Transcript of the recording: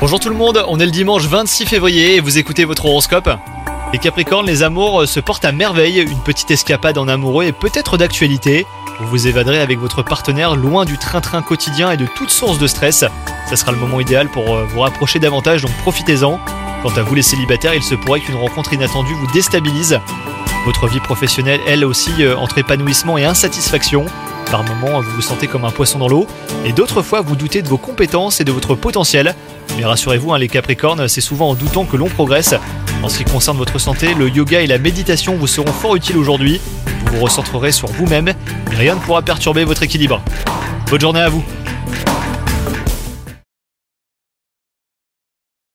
Bonjour tout le monde, on est le dimanche 26 février et vous écoutez votre horoscope. Les Capricornes, les amours se portent à merveille, une petite escapade en amoureux est peut-être d'actualité. Vous vous évaderez avec votre partenaire loin du train-train quotidien et de toute source de stress. Ça sera le moment idéal pour euh, vous rapprocher davantage, donc profitez-en. Quant à vous les célibataires, il se pourrait qu'une rencontre inattendue vous déstabilise. Votre vie professionnelle, elle aussi, euh, entre épanouissement et insatisfaction. Par moments, vous vous sentez comme un poisson dans l'eau, et d'autres fois, vous doutez de vos compétences et de votre potentiel. Mais rassurez-vous, hein, les Capricornes, c'est souvent en doutant que l'on progresse. En ce qui concerne votre santé, le yoga et la méditation vous seront fort utiles aujourd'hui. Vous vous recentrerez sur vous-même, et rien ne pourra perturber votre équilibre. Bonne journée à vous